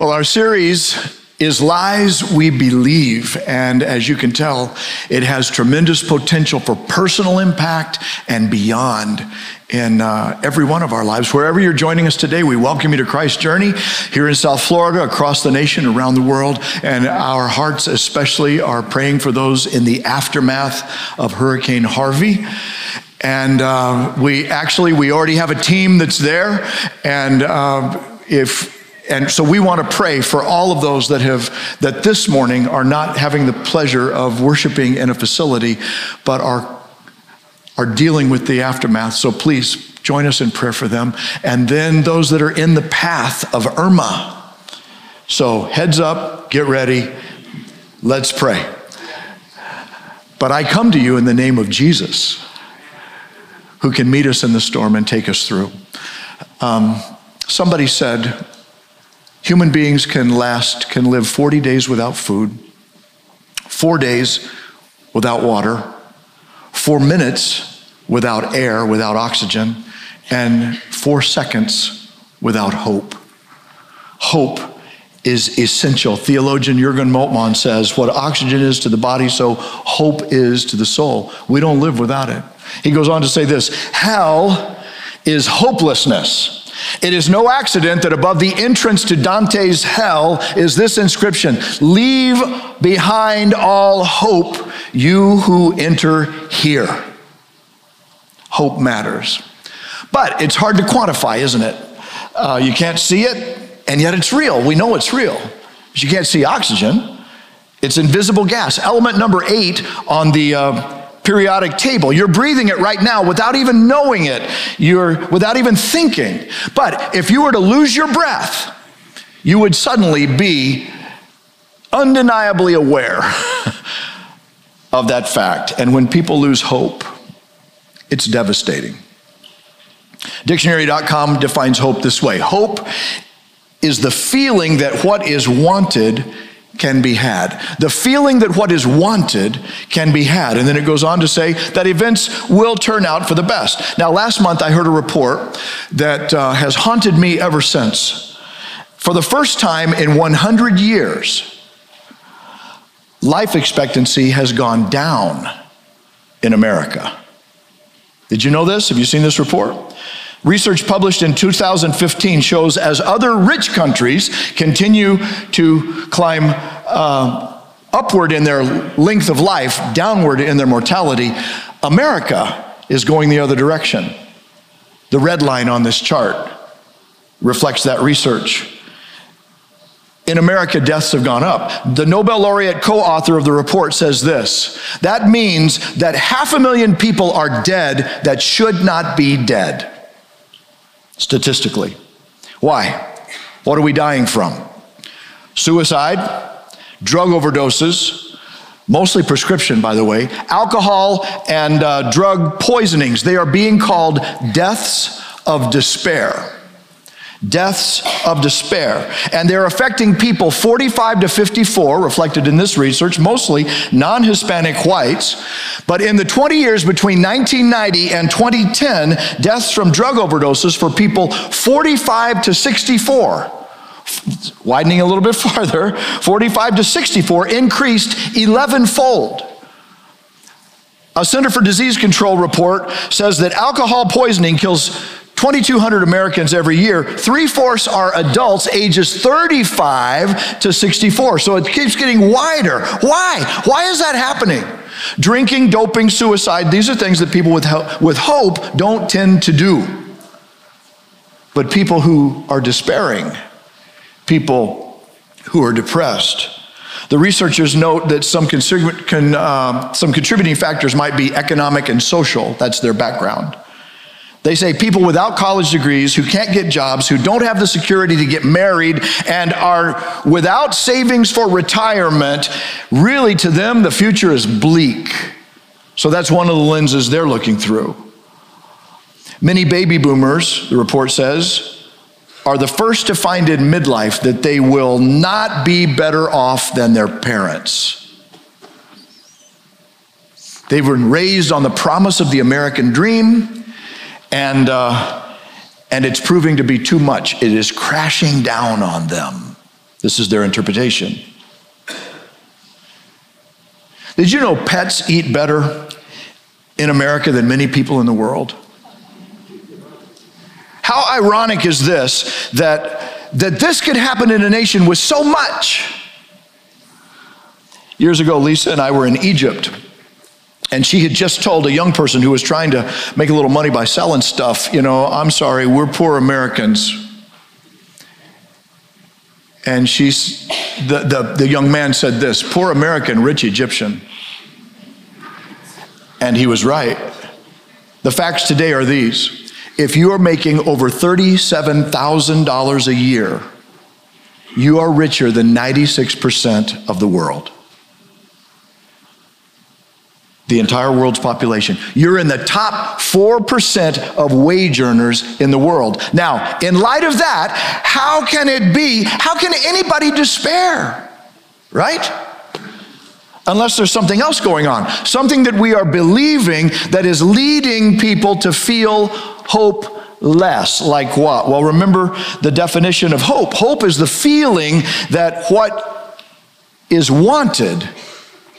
Well, our series is Lies We Believe. And as you can tell, it has tremendous potential for personal impact and beyond in uh, every one of our lives. Wherever you're joining us today, we welcome you to Christ's Journey here in South Florida, across the nation, around the world. And our hearts, especially, are praying for those in the aftermath of Hurricane Harvey and uh, we actually we already have a team that's there and uh, if and so we want to pray for all of those that have that this morning are not having the pleasure of worshiping in a facility but are are dealing with the aftermath. So please join us in prayer for them. And then those that are in the path of irma. So heads up get ready let's pray. But i come to you in the name of jesus who can meet us in the storm and take us through. Um, somebody said, human beings can last, can live 40 days without food, four days without water, four minutes without air, without oxygen, and four seconds without hope. Hope is essential. Theologian Jurgen Moltmann says, What oxygen is to the body, so hope is to the soul. We don't live without it. He goes on to say this Hell is hopelessness. It is no accident that above the entrance to Dante's hell is this inscription Leave behind all hope, you who enter here. Hope matters. But it's hard to quantify, isn't it? Uh, you can't see it, and yet it's real. We know it's real. You can't see oxygen, it's invisible gas. Element number eight on the uh, periodic table. You're breathing it right now without even knowing it. You're without even thinking. But if you were to lose your breath, you would suddenly be undeniably aware of that fact. And when people lose hope, it's devastating. Dictionary.com defines hope this way Hope is the feeling that what is wanted can be had. The feeling that what is wanted can be had. And then it goes on to say that events will turn out for the best. Now, last month I heard a report that uh, has haunted me ever since. For the first time in 100 years, life expectancy has gone down in America. Did you know this? Have you seen this report? Research published in 2015 shows as other rich countries continue to climb uh, upward in their length of life, downward in their mortality, America is going the other direction. The red line on this chart reflects that research. In America, deaths have gone up. The Nobel laureate co author of the report says this that means that half a million people are dead that should not be dead statistically. Why? What are we dying from? Suicide, drug overdoses, mostly prescription, by the way, alcohol and uh, drug poisonings. They are being called deaths of despair deaths of despair. And they're affecting people 45 to 54, reflected in this research, mostly non Hispanic whites. But in the 20 years between 1990 and 2010, deaths from drug overdoses for people 45 to 64 widening a little bit farther, 45 to 64 increased 11 fold. A Center for Disease Control report says that alcohol poisoning kills 2,200 Americans every year. Three fourths are adults ages 35 to 64. So it keeps getting wider. Why? Why is that happening? Drinking, doping, suicide, these are things that people with, with hope don't tend to do. But people who are despairing, people who are depressed, the researchers note that some, uh, some contributing factors might be economic and social. That's their background. They say people without college degrees who can't get jobs, who don't have the security to get married, and are without savings for retirement, really to them, the future is bleak. So that's one of the lenses they're looking through. Many baby boomers, the report says, are the first to find in midlife that they will not be better off than their parents. They've been raised on the promise of the American dream and, uh, and it's proving to be too much. It is crashing down on them. This is their interpretation. Did you know pets eat better in America than many people in the world? How ironic is this that, that this could happen in a nation with so much? Years ago, Lisa and I were in Egypt, and she had just told a young person who was trying to make a little money by selling stuff, you know, I'm sorry, we're poor Americans. And she's, the, the, the young man said this poor American, rich Egyptian. And he was right. The facts today are these if you are making over $37,000 a year, you are richer than 96% of the world the entire world's population. You're in the top 4% of wage earners in the world. Now, in light of that, how can it be? How can anybody despair? Right? Unless there's something else going on, something that we are believing that is leading people to feel hope less. Like what? Well, remember the definition of hope. Hope is the feeling that what is wanted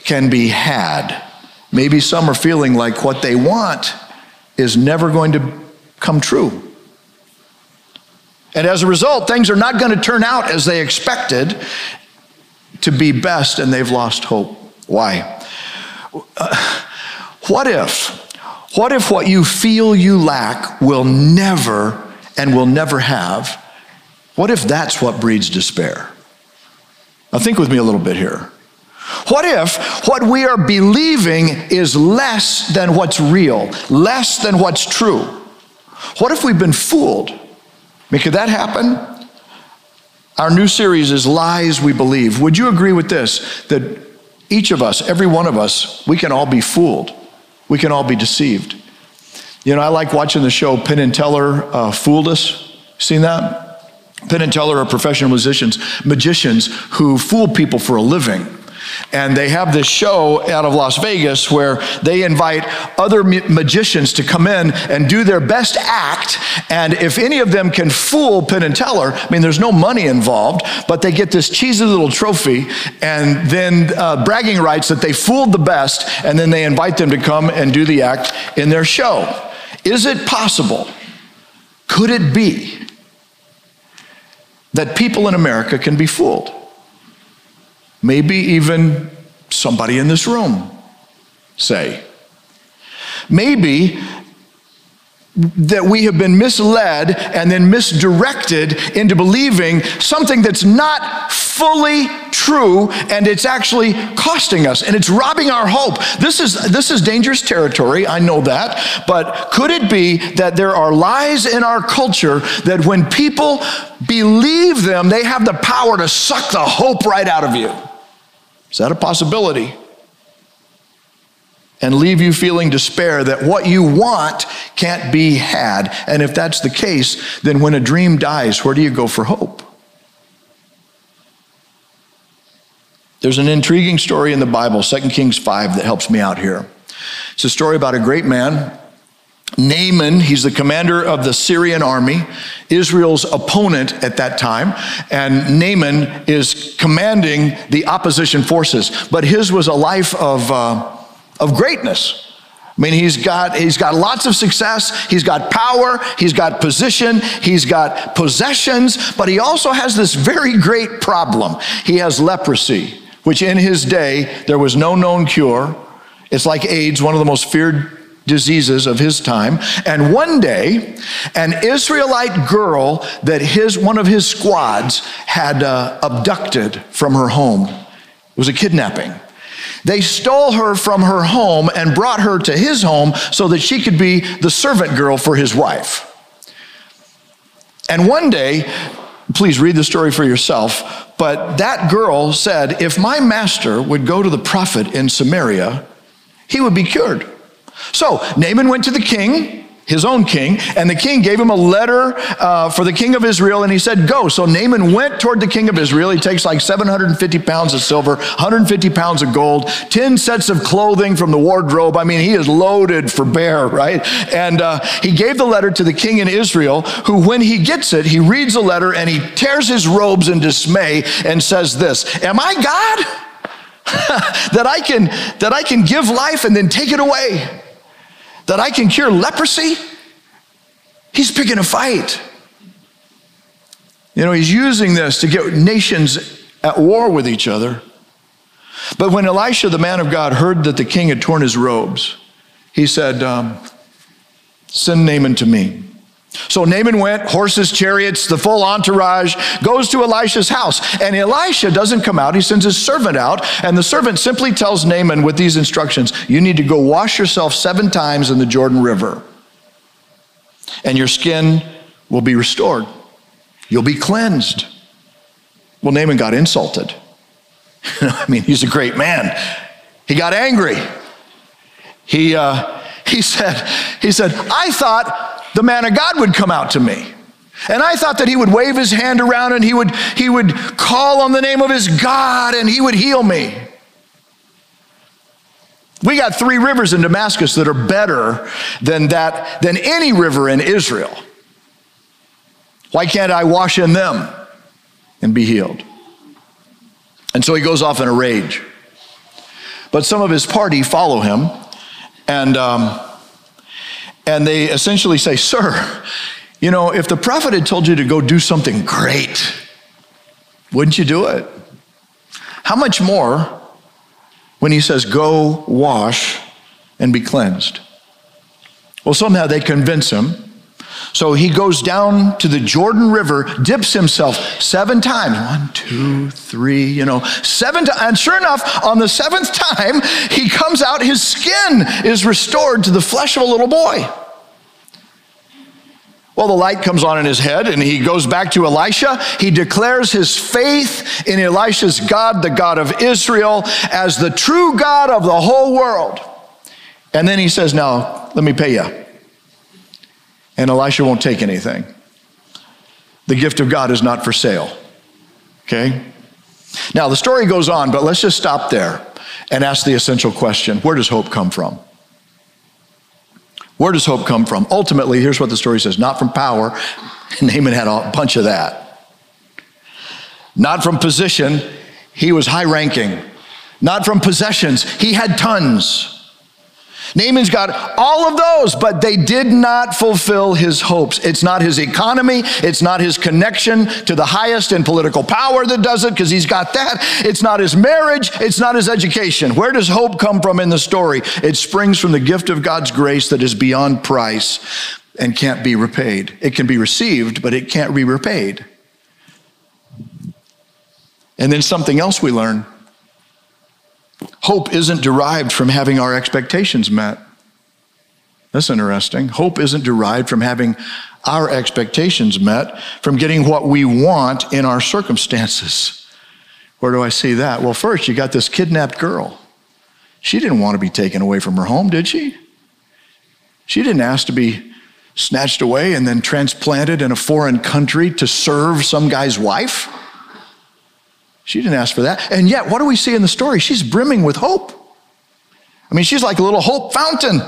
can be had. Maybe some are feeling like what they want is never going to come true. And as a result, things are not going to turn out as they expected to be best, and they've lost hope. Why? Uh, what if? What if what you feel you lack will never and will never have? What if that's what breeds despair? Now, think with me a little bit here. What if what we are believing is less than what's real, less than what's true? What if we've been fooled? I mean, could that happen? Our new series is Lies We Believe. Would you agree with this? That each of us, every one of us, we can all be fooled. We can all be deceived. You know, I like watching the show Penn and Teller uh, Fooled Us. Seen that? Penn and Teller are professional musicians, magicians who fool people for a living. And they have this show out of Las Vegas where they invite other magicians to come in and do their best act. And if any of them can fool Penn and Teller, I mean, there's no money involved, but they get this cheesy little trophy and then uh, bragging rights that they fooled the best. And then they invite them to come and do the act in their show. Is it possible? Could it be that people in America can be fooled? Maybe even somebody in this room, say. Maybe that we have been misled and then misdirected into believing something that's not fully true and it's actually costing us and it's robbing our hope. This is this is dangerous territory, I know that, but could it be that there are lies in our culture that when people believe them, they have the power to suck the hope right out of you? Is that a possibility? And leave you feeling despair that what you want can't be had. And if that's the case, then when a dream dies, where do you go for hope? There's an intriguing story in the Bible, 2 Kings 5, that helps me out here. It's a story about a great man Naaman, he's the commander of the Syrian army, Israel's opponent at that time. And Naaman is commanding the opposition forces. But his was a life of, uh, of greatness. I mean, he's got, he's got lots of success, he's got power, he's got position, he's got possessions, but he also has this very great problem. He has leprosy, which in his day there was no known cure. It's like AIDS, one of the most feared diseases of his time. And one day, an Israelite girl that his, one of his squads had uh, abducted from her home. It was a kidnapping. They stole her from her home and brought her to his home so that she could be the servant girl for his wife. And one day, please read the story for yourself, but that girl said, If my master would go to the prophet in Samaria, he would be cured. So Naaman went to the king his own king, and the king gave him a letter uh, for the king of Israel, and he said, Go. So Naaman went toward the king of Israel. He takes like 750 pounds of silver, 150 pounds of gold, 10 sets of clothing from the wardrobe. I mean, he is loaded for bear, right? And uh, he gave the letter to the king in Israel, who, when he gets it, he reads the letter and he tears his robes in dismay and says, This, Am I God? that I can that I can give life and then take it away that I can cure leprosy, he's picking a fight. You know, he's using this to get nations at war with each other. But when Elisha, the man of God, heard that the king had torn his robes, he said, um, Send Naaman to me. So Naaman went, horses, chariots, the full entourage, goes to Elisha's house. And Elisha doesn't come out. He sends his servant out. And the servant simply tells Naaman with these instructions You need to go wash yourself seven times in the Jordan River, and your skin will be restored. You'll be cleansed. Well, Naaman got insulted. I mean, he's a great man. He got angry. He, uh, he said, he said, I thought the man of God would come out to me. And I thought that he would wave his hand around and he would, he would call on the name of his God and he would heal me. We got three rivers in Damascus that are better than that, than any river in Israel. Why can't I wash in them and be healed? And so he goes off in a rage. But some of his party follow him, and um, and they essentially say, Sir, you know, if the prophet had told you to go do something great, wouldn't you do it? How much more when he says, Go wash and be cleansed? Well, somehow they convince him. So he goes down to the Jordan River, dips himself seven times. One, two, three, you know, seven times. And sure enough, on the seventh time, he comes out, his skin is restored to the flesh of a little boy. Well, the light comes on in his head and he goes back to Elisha. He declares his faith in Elisha's God, the God of Israel, as the true God of the whole world. And then he says, Now, let me pay you. And Elisha won't take anything. The gift of God is not for sale. Okay? Now, the story goes on, but let's just stop there and ask the essential question where does hope come from? Where does hope come from? Ultimately, here's what the story says not from power. Naaman had a bunch of that. Not from position. He was high ranking. Not from possessions. He had tons. Naaman's got all of those, but they did not fulfill his hopes. It's not his economy. It's not his connection to the highest in political power that does it, because he's got that. It's not his marriage. It's not his education. Where does hope come from in the story? It springs from the gift of God's grace that is beyond price and can't be repaid. It can be received, but it can't be repaid. And then something else we learn Hope isn't derived from having our expectations met. That's interesting. Hope isn't derived from having our expectations met, from getting what we want in our circumstances. Where do I see that? Well, first, you got this kidnapped girl. She didn't want to be taken away from her home, did she? She didn't ask to be snatched away and then transplanted in a foreign country to serve some guy's wife. She didn't ask for that. And yet, what do we see in the story? She's brimming with hope. I mean, she's like a little hope fountain.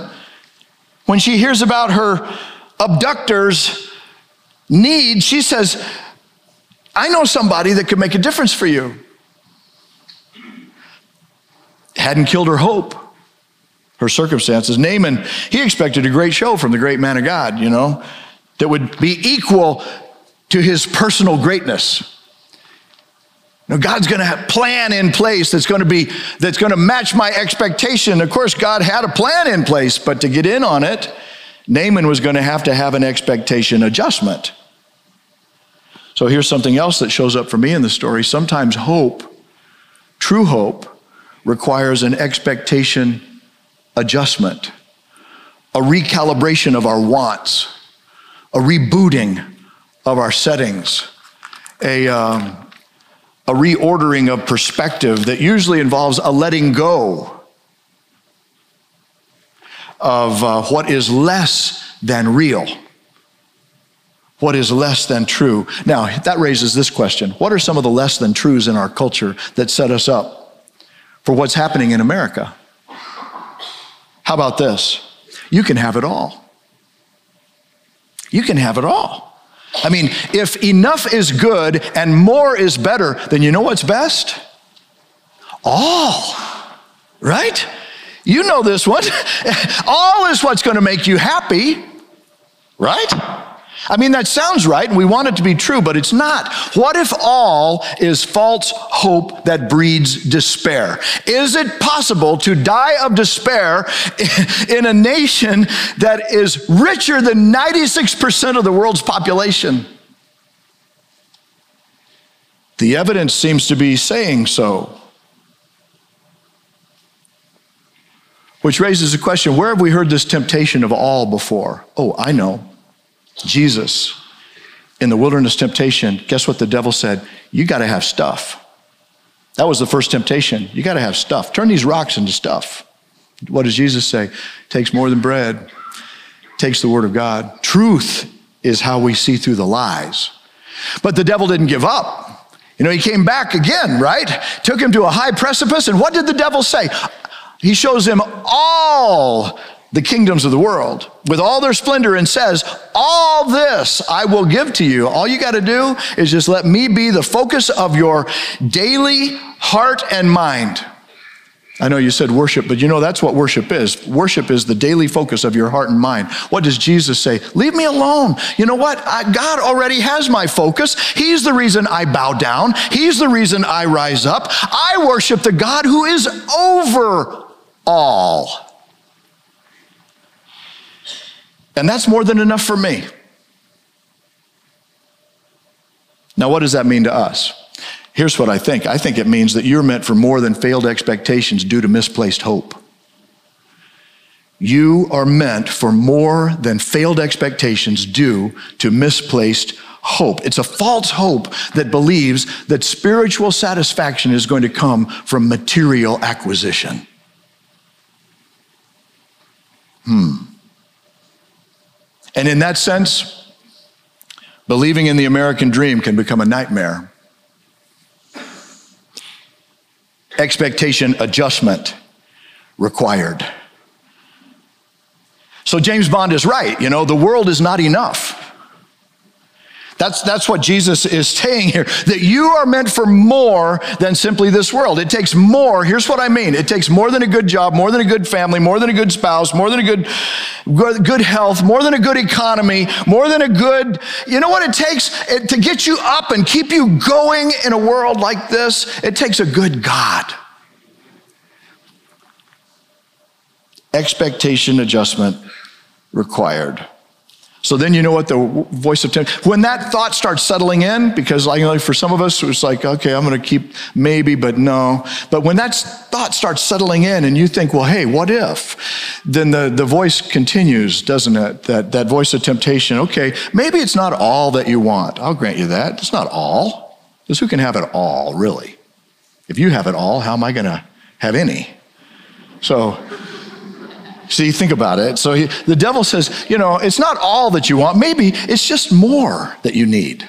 When she hears about her abductor's need, she says, I know somebody that could make a difference for you. Hadn't killed her hope, her circumstances. Naaman, he expected a great show from the great man of God, you know, that would be equal to his personal greatness. Now, God's going to have plan in place that's going to be that's going to match my expectation. Of course, God had a plan in place, but to get in on it, Naaman was going to have to have an expectation adjustment. So here's something else that shows up for me in the story. Sometimes hope, true hope, requires an expectation adjustment, a recalibration of our wants, a rebooting of our settings, a um, a reordering of perspective that usually involves a letting go of uh, what is less than real? What is less than true? Now, that raises this question What are some of the less than truths in our culture that set us up for what's happening in America? How about this? You can have it all. You can have it all. I mean, if enough is good and more is better, then you know what's best? All, right? You know this one. All is what's going to make you happy, right? I mean, that sounds right, and we want it to be true, but it's not. What if all is false hope that breeds despair? Is it possible to die of despair in a nation that is richer than 96% of the world's population? The evidence seems to be saying so. Which raises the question where have we heard this temptation of all before? Oh, I know. Jesus in the wilderness temptation, guess what the devil said? You got to have stuff. That was the first temptation. You got to have stuff. Turn these rocks into stuff. What does Jesus say? Takes more than bread. Takes the word of God. Truth is how we see through the lies. But the devil didn't give up. You know, he came back again, right? Took him to a high precipice. And what did the devil say? He shows him all the kingdoms of the world with all their splendor and says, All this I will give to you. All you got to do is just let me be the focus of your daily heart and mind. I know you said worship, but you know that's what worship is. Worship is the daily focus of your heart and mind. What does Jesus say? Leave me alone. You know what? I, God already has my focus. He's the reason I bow down, He's the reason I rise up. I worship the God who is over all. And that's more than enough for me. Now, what does that mean to us? Here's what I think I think it means that you're meant for more than failed expectations due to misplaced hope. You are meant for more than failed expectations due to misplaced hope. It's a false hope that believes that spiritual satisfaction is going to come from material acquisition. Hmm. And in that sense, believing in the American dream can become a nightmare. Expectation adjustment required. So James Bond is right. You know, the world is not enough. That's, that's what Jesus is saying here, that you are meant for more than simply this world. It takes more. Here's what I mean. It takes more than a good job, more than a good family, more than a good spouse, more than a good, good good health, more than a good economy, more than a good, you know what it takes it, to get you up and keep you going in a world like this? It takes a good God. Expectation adjustment required. So then you know what the voice of temptation, when that thought starts settling in, because like, like for some of us, it's like, okay, I'm going to keep maybe, but no. But when that thought starts settling in and you think, well, hey, what if? Then the, the voice continues, doesn't it? That, that voice of temptation. Okay, maybe it's not all that you want. I'll grant you that. It's not all. Because who can have it all, really? If you have it all, how am I going to have any? So, See, think about it. So he, the devil says, you know, it's not all that you want. Maybe it's just more that you need.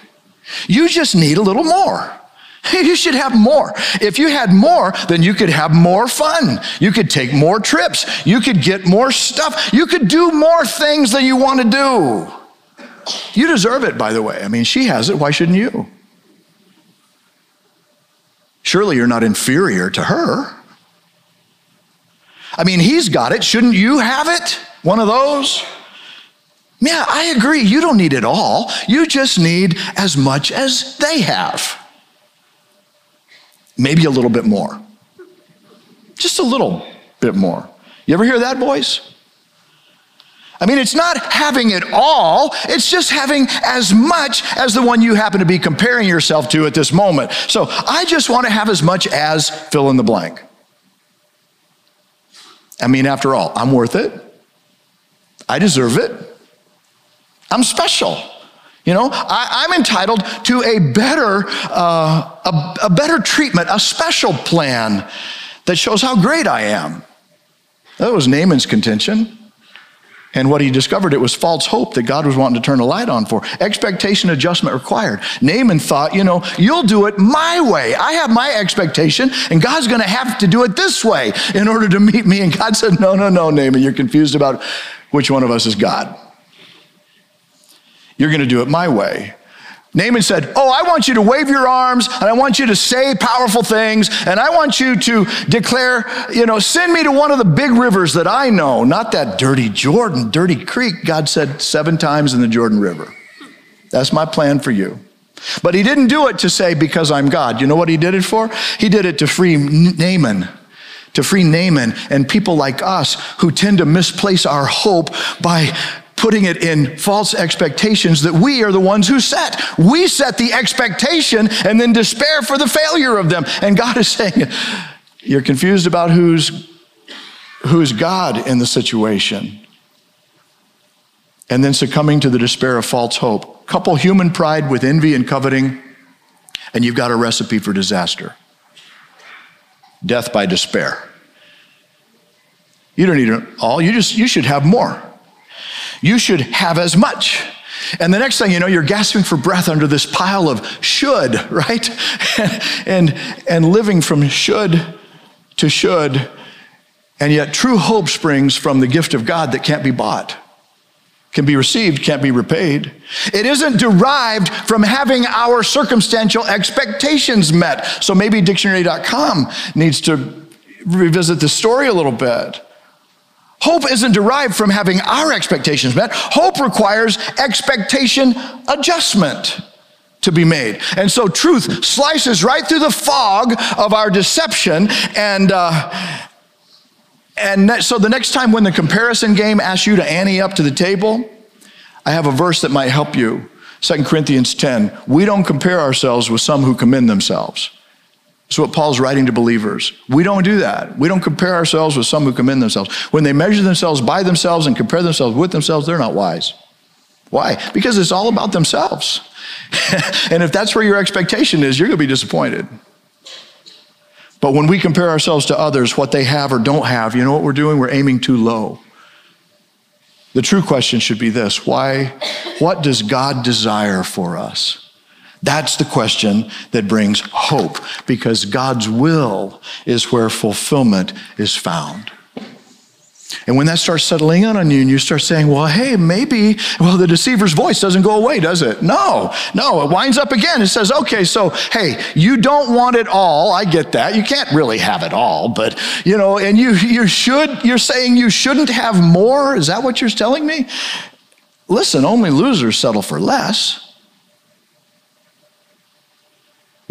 You just need a little more. You should have more. If you had more, then you could have more fun. You could take more trips. You could get more stuff. You could do more things than you want to do. You deserve it, by the way. I mean, she has it. Why shouldn't you? Surely you're not inferior to her. I mean, he's got it. Shouldn't you have it? One of those? Yeah, I agree. You don't need it all. You just need as much as they have. Maybe a little bit more. Just a little bit more. You ever hear that, boys? I mean, it's not having it all, it's just having as much as the one you happen to be comparing yourself to at this moment. So I just want to have as much as fill in the blank. I mean, after all, I'm worth it. I deserve it. I'm special. You know, I, am entitled to a better, uh, a, a better treatment, a special plan that shows how great I am. That was Naaman's contention. And what he discovered, it was false hope that God was wanting to turn a light on for. Expectation adjustment required. Naaman thought, you know, you'll do it my way. I have my expectation, and God's going to have to do it this way in order to meet me. And God said, no, no, no, Naaman, you're confused about which one of us is God. You're going to do it my way. Naaman said, Oh, I want you to wave your arms and I want you to say powerful things and I want you to declare, you know, send me to one of the big rivers that I know, not that dirty Jordan, dirty creek. God said seven times in the Jordan River. That's my plan for you. But he didn't do it to say, because I'm God. You know what he did it for? He did it to free Naaman to free Naaman and people like us who tend to misplace our hope by putting it in false expectations that we are the ones who set. We set the expectation and then despair for the failure of them. And God is saying, You're confused about who's, who's God in the situation. And then succumbing to the despair of false hope. Couple human pride with envy and coveting, and you've got a recipe for disaster death by despair. You don't need it all, you just you should have more you should have as much. And the next thing you know, you're gasping for breath under this pile of should, right? and, and living from should to should. And yet, true hope springs from the gift of God that can't be bought, can be received, can't be repaid. It isn't derived from having our circumstantial expectations met. So maybe dictionary.com needs to revisit the story a little bit. Hope isn't derived from having our expectations met. Hope requires expectation adjustment to be made. And so truth slices right through the fog of our deception. And, uh, and so the next time when the comparison game asks you to ante up to the table, I have a verse that might help you. 2 Corinthians 10. We don't compare ourselves with some who commend themselves. That's what Paul's writing to believers. We don't do that. We don't compare ourselves with some who commend themselves. When they measure themselves by themselves and compare themselves with themselves, they're not wise. Why? Because it's all about themselves. and if that's where your expectation is, you're going to be disappointed. But when we compare ourselves to others, what they have or don't have, you know what we're doing? We're aiming too low. The true question should be this why, what does God desire for us? That's the question that brings hope because God's will is where fulfillment is found. And when that starts settling in on you and you start saying, well, hey, maybe, well, the deceiver's voice doesn't go away, does it? No, no, it winds up again. It says, okay, so, hey, you don't want it all. I get that. You can't really have it all, but, you know, and you, you should, you're saying you shouldn't have more? Is that what you're telling me? Listen, only losers settle for less.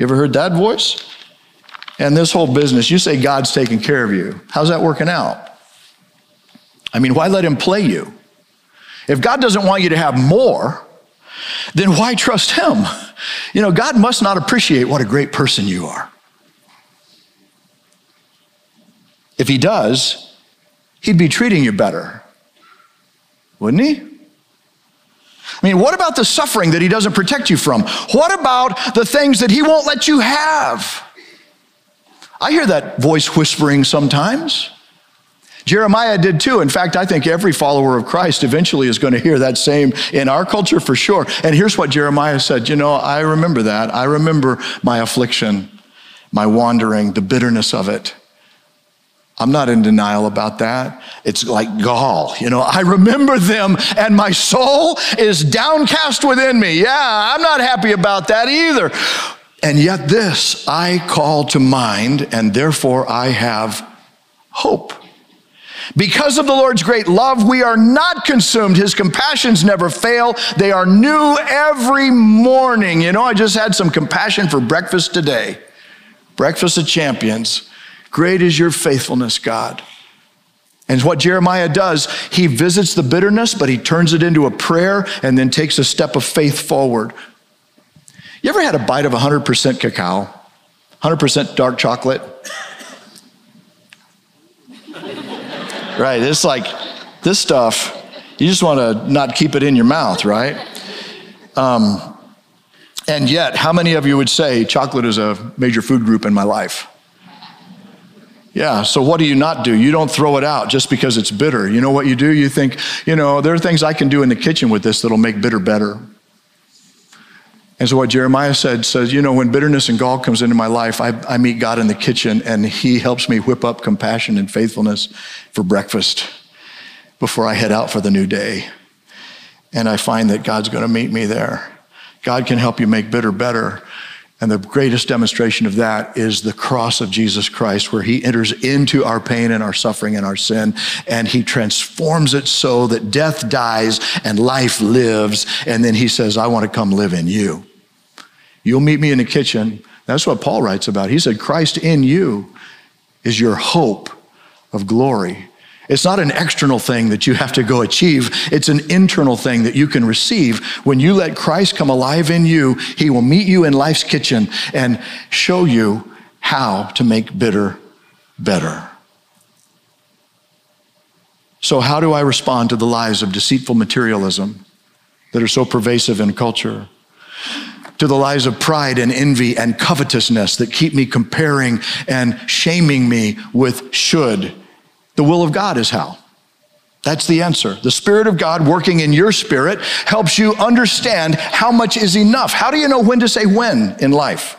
You ever heard that voice? And this whole business, you say God's taking care of you. How's that working out? I mean, why let Him play you? If God doesn't want you to have more, then why trust Him? You know, God must not appreciate what a great person you are. If He does, He'd be treating you better, wouldn't He? I mean, what about the suffering that he doesn't protect you from? What about the things that he won't let you have? I hear that voice whispering sometimes. Jeremiah did too. In fact, I think every follower of Christ eventually is going to hear that same in our culture for sure. And here's what Jeremiah said You know, I remember that. I remember my affliction, my wandering, the bitterness of it. I'm not in denial about that. It's like gall. You know, I remember them and my soul is downcast within me. Yeah, I'm not happy about that either. And yet, this I call to mind, and therefore I have hope. Because of the Lord's great love, we are not consumed. His compassions never fail. They are new every morning. You know, I just had some compassion for breakfast today. Breakfast of champions. Great is your faithfulness, God. And what Jeremiah does, he visits the bitterness, but he turns it into a prayer and then takes a step of faith forward. You ever had a bite of 100% cacao? 100% dark chocolate? right, it's like this stuff, you just want to not keep it in your mouth, right? Um, and yet, how many of you would say chocolate is a major food group in my life? Yeah, so what do you not do? You don't throw it out just because it's bitter. You know what you do? You think, you know, there are things I can do in the kitchen with this that'll make bitter better. And so what Jeremiah said says, you know, when bitterness and gall comes into my life, I, I meet God in the kitchen and he helps me whip up compassion and faithfulness for breakfast before I head out for the new day. And I find that God's going to meet me there. God can help you make bitter better. And the greatest demonstration of that is the cross of Jesus Christ, where he enters into our pain and our suffering and our sin, and he transforms it so that death dies and life lives. And then he says, I want to come live in you. You'll meet me in the kitchen. That's what Paul writes about. He said, Christ in you is your hope of glory. It's not an external thing that you have to go achieve. It's an internal thing that you can receive. When you let Christ come alive in you, he will meet you in life's kitchen and show you how to make bitter better. So, how do I respond to the lies of deceitful materialism that are so pervasive in culture? To the lies of pride and envy and covetousness that keep me comparing and shaming me with should the will of God is how. That's the answer. The Spirit of God working in your spirit helps you understand how much is enough. How do you know when to say when in life?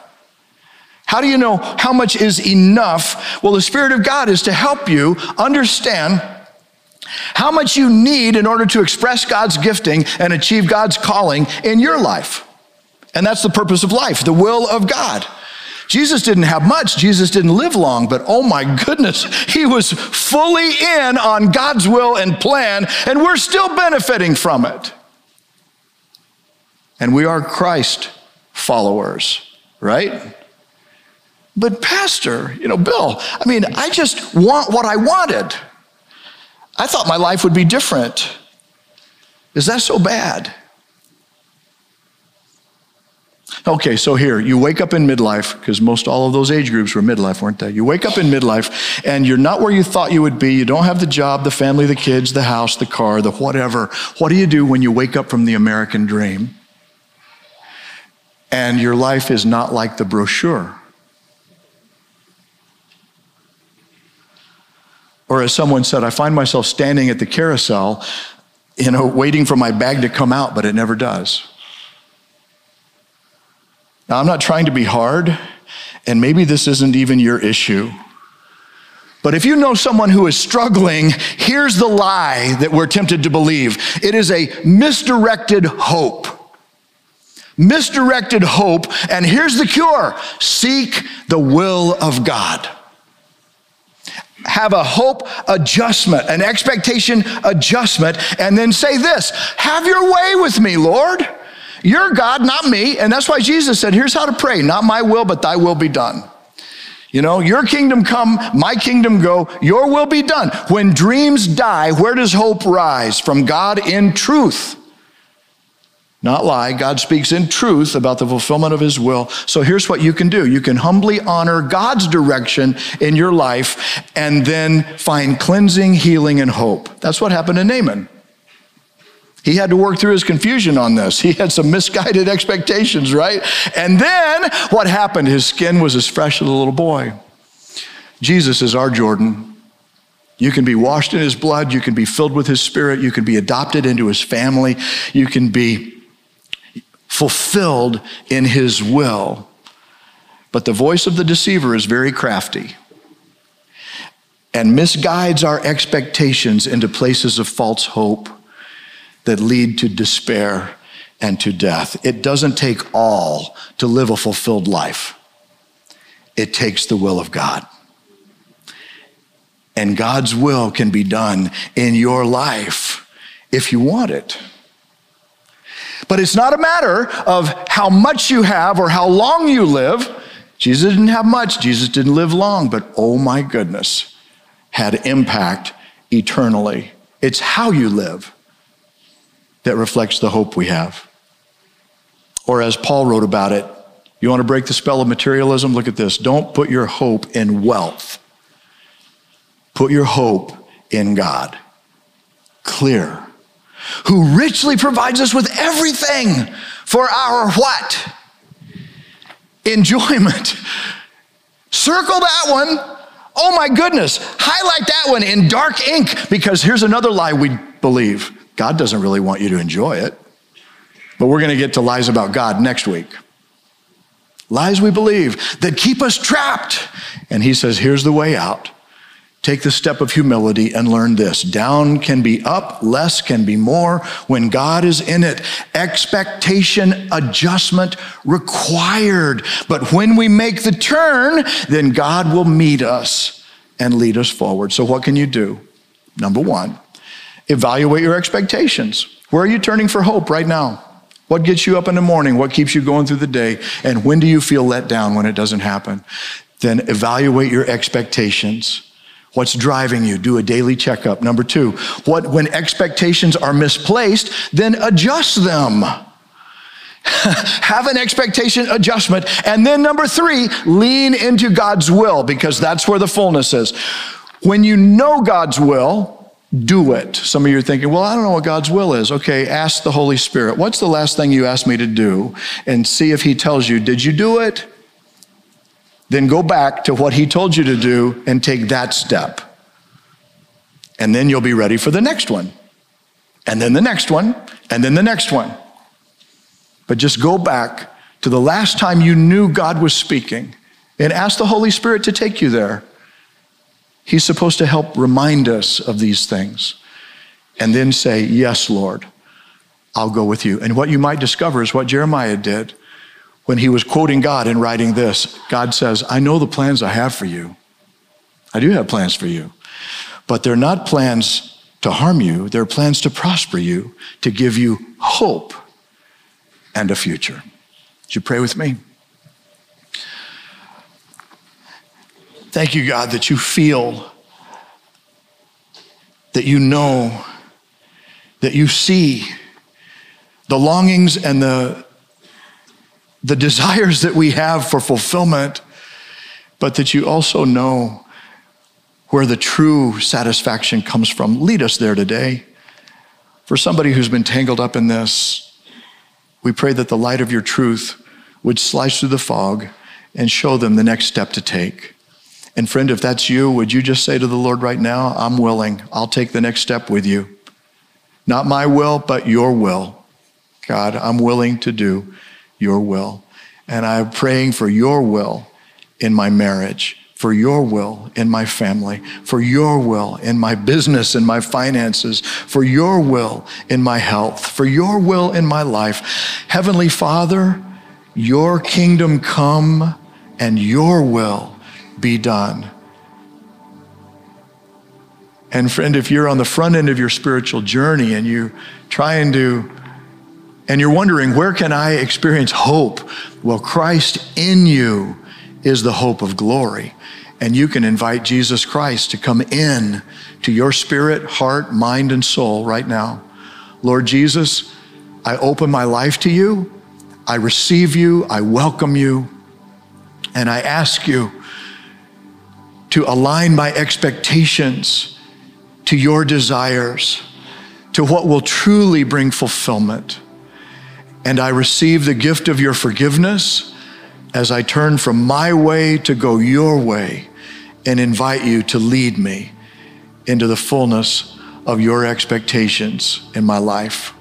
How do you know how much is enough? Well, the Spirit of God is to help you understand how much you need in order to express God's gifting and achieve God's calling in your life. And that's the purpose of life, the will of God. Jesus didn't have much, Jesus didn't live long, but oh my goodness, he was fully in on God's will and plan, and we're still benefiting from it. And we are Christ followers, right? But, Pastor, you know, Bill, I mean, I just want what I wanted. I thought my life would be different. Is that so bad? Okay, so here, you wake up in midlife, because most all of those age groups were midlife, weren't they? You wake up in midlife, and you're not where you thought you would be. You don't have the job, the family, the kids, the house, the car, the whatever. What do you do when you wake up from the American dream? And your life is not like the brochure. Or as someone said, I find myself standing at the carousel, you know, waiting for my bag to come out, but it never does. Now, I'm not trying to be hard, and maybe this isn't even your issue. But if you know someone who is struggling, here's the lie that we're tempted to believe it is a misdirected hope. Misdirected hope, and here's the cure seek the will of God. Have a hope adjustment, an expectation adjustment, and then say this Have your way with me, Lord. You're God, not me. And that's why Jesus said, Here's how to pray not my will, but thy will be done. You know, your kingdom come, my kingdom go, your will be done. When dreams die, where does hope rise? From God in truth. Not lie. God speaks in truth about the fulfillment of his will. So here's what you can do you can humbly honor God's direction in your life and then find cleansing, healing, and hope. That's what happened to Naaman. He had to work through his confusion on this. He had some misguided expectations, right? And then what happened? His skin was as fresh as a little boy. Jesus is our Jordan. You can be washed in his blood. You can be filled with his spirit. You can be adopted into his family. You can be fulfilled in his will. But the voice of the deceiver is very crafty and misguides our expectations into places of false hope that lead to despair and to death. It doesn't take all to live a fulfilled life, it takes the will of God. And God's will can be done in your life if you want it. But it's not a matter of how much you have or how long you live. Jesus didn't have much, Jesus didn't live long, but oh my goodness, had impact eternally. It's how you live that reflects the hope we have. Or as Paul wrote about it, you want to break the spell of materialism? Look at this. Don't put your hope in wealth. Put your hope in God. Clear. Who richly provides us with everything for our what? Enjoyment. Circle that one. Oh my goodness, highlight that one in dark ink because here's another lie we believe God doesn't really want you to enjoy it. But we're going to get to lies about God next week. Lies we believe that keep us trapped. And he says, here's the way out. Take the step of humility and learn this. Down can be up, less can be more when God is in it. Expectation adjustment required. But when we make the turn, then God will meet us and lead us forward. So, what can you do? Number one, evaluate your expectations. Where are you turning for hope right now? What gets you up in the morning? What keeps you going through the day? And when do you feel let down when it doesn't happen? Then evaluate your expectations. What's driving you? Do a daily checkup. Number two, what, when expectations are misplaced, then adjust them. Have an expectation adjustment. And then number three, lean into God's will because that's where the fullness is. When you know God's will, do it. Some of you are thinking, well, I don't know what God's will is. Okay, ask the Holy Spirit, what's the last thing you asked me to do? And see if He tells you, did you do it? Then go back to what He told you to do and take that step. And then you'll be ready for the next one. And then the next one. And then the next one. But just go back to the last time you knew God was speaking and ask the Holy Spirit to take you there. He's supposed to help remind us of these things and then say, Yes, Lord, I'll go with you. And what you might discover is what Jeremiah did when he was quoting God and writing this. God says, I know the plans I have for you. I do have plans for you, but they're not plans to harm you, they're plans to prosper you, to give you hope and a future. Would you pray with me? Thank you, God, that you feel, that you know, that you see the longings and the, the desires that we have for fulfillment, but that you also know where the true satisfaction comes from. Lead us there today. For somebody who's been tangled up in this, we pray that the light of your truth would slice through the fog and show them the next step to take. And friend, if that's you, would you just say to the Lord right now, I'm willing. I'll take the next step with you. Not my will, but your will. God, I'm willing to do your will. And I'm praying for your will in my marriage, for your will in my family, for your will in my business and my finances, for your will in my health, for your will in my life. Heavenly Father, your kingdom come and your will be done. And friend, if you're on the front end of your spiritual journey and you're trying to, and you're wondering, where can I experience hope? Well, Christ in you is the hope of glory. And you can invite Jesus Christ to come in to your spirit, heart, mind, and soul right now. Lord Jesus, I open my life to you. I receive you. I welcome you. And I ask you to align my expectations to your desires, to what will truly bring fulfillment. And I receive the gift of your forgiveness as I turn from my way to go your way and invite you to lead me into the fullness of your expectations in my life.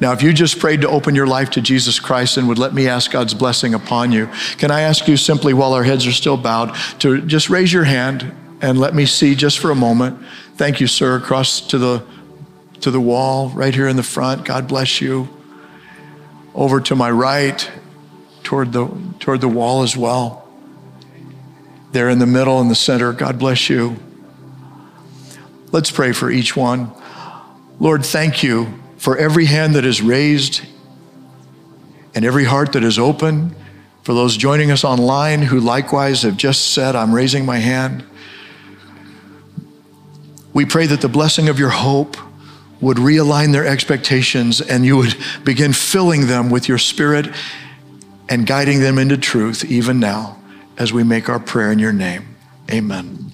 Now, if you just prayed to open your life to Jesus Christ and would let me ask God's blessing upon you, can I ask you simply while our heads are still bowed to just raise your hand and let me see just for a moment? Thank you, sir, across to the to the wall right here in the front. God bless you. Over to my right toward the toward the wall as well. There in the middle in the center. God bless you. Let's pray for each one. Lord, thank you for every hand that is raised and every heart that is open, for those joining us online who likewise have just said, I'm raising my hand. We pray that the blessing of your hope would realign their expectations and you would begin filling them with your spirit and guiding them into truth even now as we make our prayer in your name. Amen.